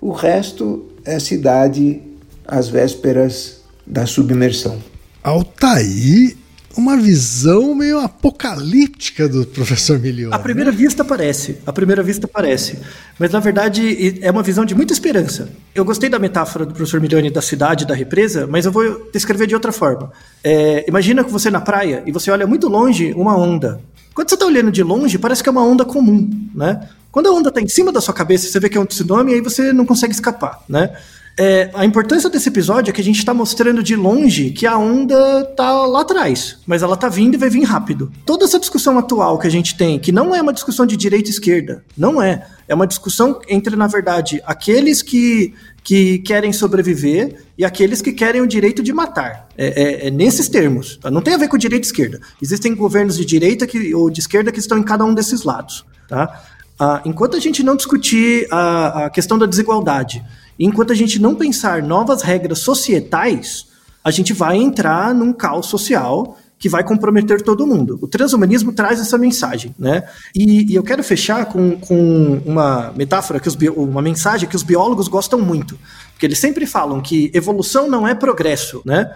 O resto é cidade às vésperas da submersão. Altaí uma visão meio apocalíptica do professor Milione. À primeira vista parece, à primeira vista parece, mas na verdade é uma visão de muita esperança. Eu gostei da metáfora do professor Milione da cidade, da represa, mas eu vou descrever de outra forma. É, imagina que você na praia e você olha muito longe uma onda. Quando você está olhando de longe, parece que é uma onda comum, né? Quando a onda está em cima da sua cabeça, você vê que é um tsunami, aí você não consegue escapar, né? É, a importância desse episódio é que a gente está mostrando de longe que a onda tá lá atrás, mas ela tá vindo e vai vir rápido. Toda essa discussão atual que a gente tem, que não é uma discussão de direita e esquerda, não é. É uma discussão entre, na verdade, aqueles que, que querem sobreviver e aqueles que querem o direito de matar. É, é, é nesses termos. Tá? Não tem a ver com direita e esquerda. Existem governos de direita que, ou de esquerda que estão em cada um desses lados. Tá? Ah, enquanto a gente não discutir a, a questão da desigualdade enquanto a gente não pensar novas regras societais, a gente vai entrar num caos social que vai comprometer todo mundo. O transhumanismo traz essa mensagem, né? E, e eu quero fechar com, com uma metáfora, que os uma mensagem que os biólogos gostam muito, porque eles sempre falam que evolução não é progresso, né?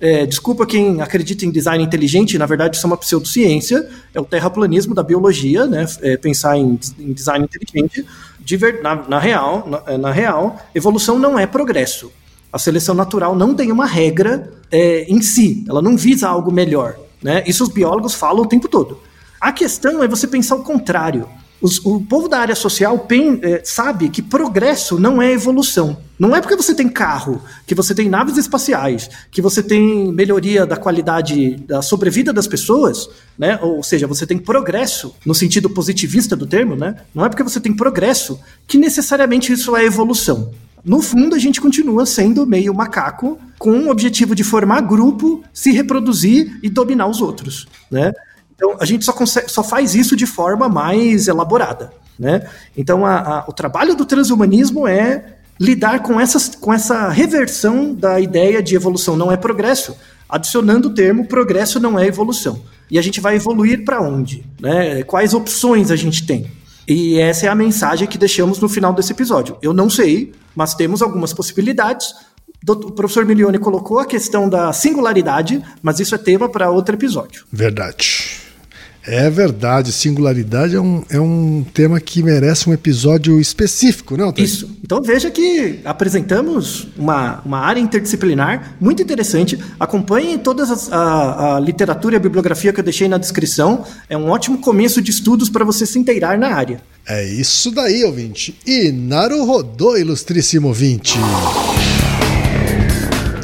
É, desculpa quem acredita em design inteligente, na verdade isso é uma pseudociência, é o terraplanismo da biologia, né? É pensar em, em design inteligente ver, na, na, real, na, é, na, real, evolução não é progresso. A seleção natural não tem uma regra é, em si, ela não visa algo melhor. Né? Isso os biólogos falam o tempo todo. A questão é você pensar o contrário. Os, o povo da área social pen, é, sabe que progresso não é evolução. Não é porque você tem carro, que você tem naves espaciais, que você tem melhoria da qualidade da sobrevida das pessoas, né? Ou seja, você tem progresso no sentido positivista do termo, né? Não é porque você tem progresso que necessariamente isso é evolução. No fundo, a gente continua sendo meio macaco com o objetivo de formar grupo, se reproduzir e dominar os outros, né? Então, a gente só, consegue, só faz isso de forma mais elaborada. Né? Então, a, a, o trabalho do transhumanismo é lidar com, essas, com essa reversão da ideia de evolução não é progresso, adicionando o termo progresso não é evolução. E a gente vai evoluir para onde? Né? Quais opções a gente tem? E essa é a mensagem que deixamos no final desse episódio. Eu não sei, mas temos algumas possibilidades. O professor Milione colocou a questão da singularidade, mas isso é tema para outro episódio. Verdade. É verdade, singularidade é um, é um tema que merece um episódio específico, não? Isso. Então veja que apresentamos uma, uma área interdisciplinar muito interessante. Acompanhem toda a, a literatura e a bibliografia que eu deixei na descrição. É um ótimo começo de estudos para você se inteirar na área. É isso daí, ouvinte. E Naruhodô, ilustríssimo ouvinte.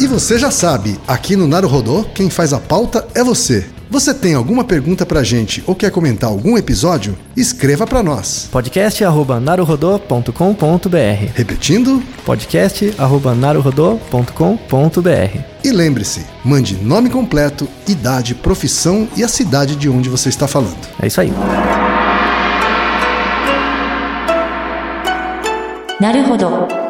E você já sabe, aqui no Naruhodô, quem faz a pauta é você. Você tem alguma pergunta pra gente ou quer comentar algum episódio? Escreva pra nós. podcast@naruhodô.com.br. Repetindo? podcast@naruhodô.com.br. E lembre-se, mande nome completo, idade, profissão e a cidade de onde você está falando. É isso aí. Naruhodô.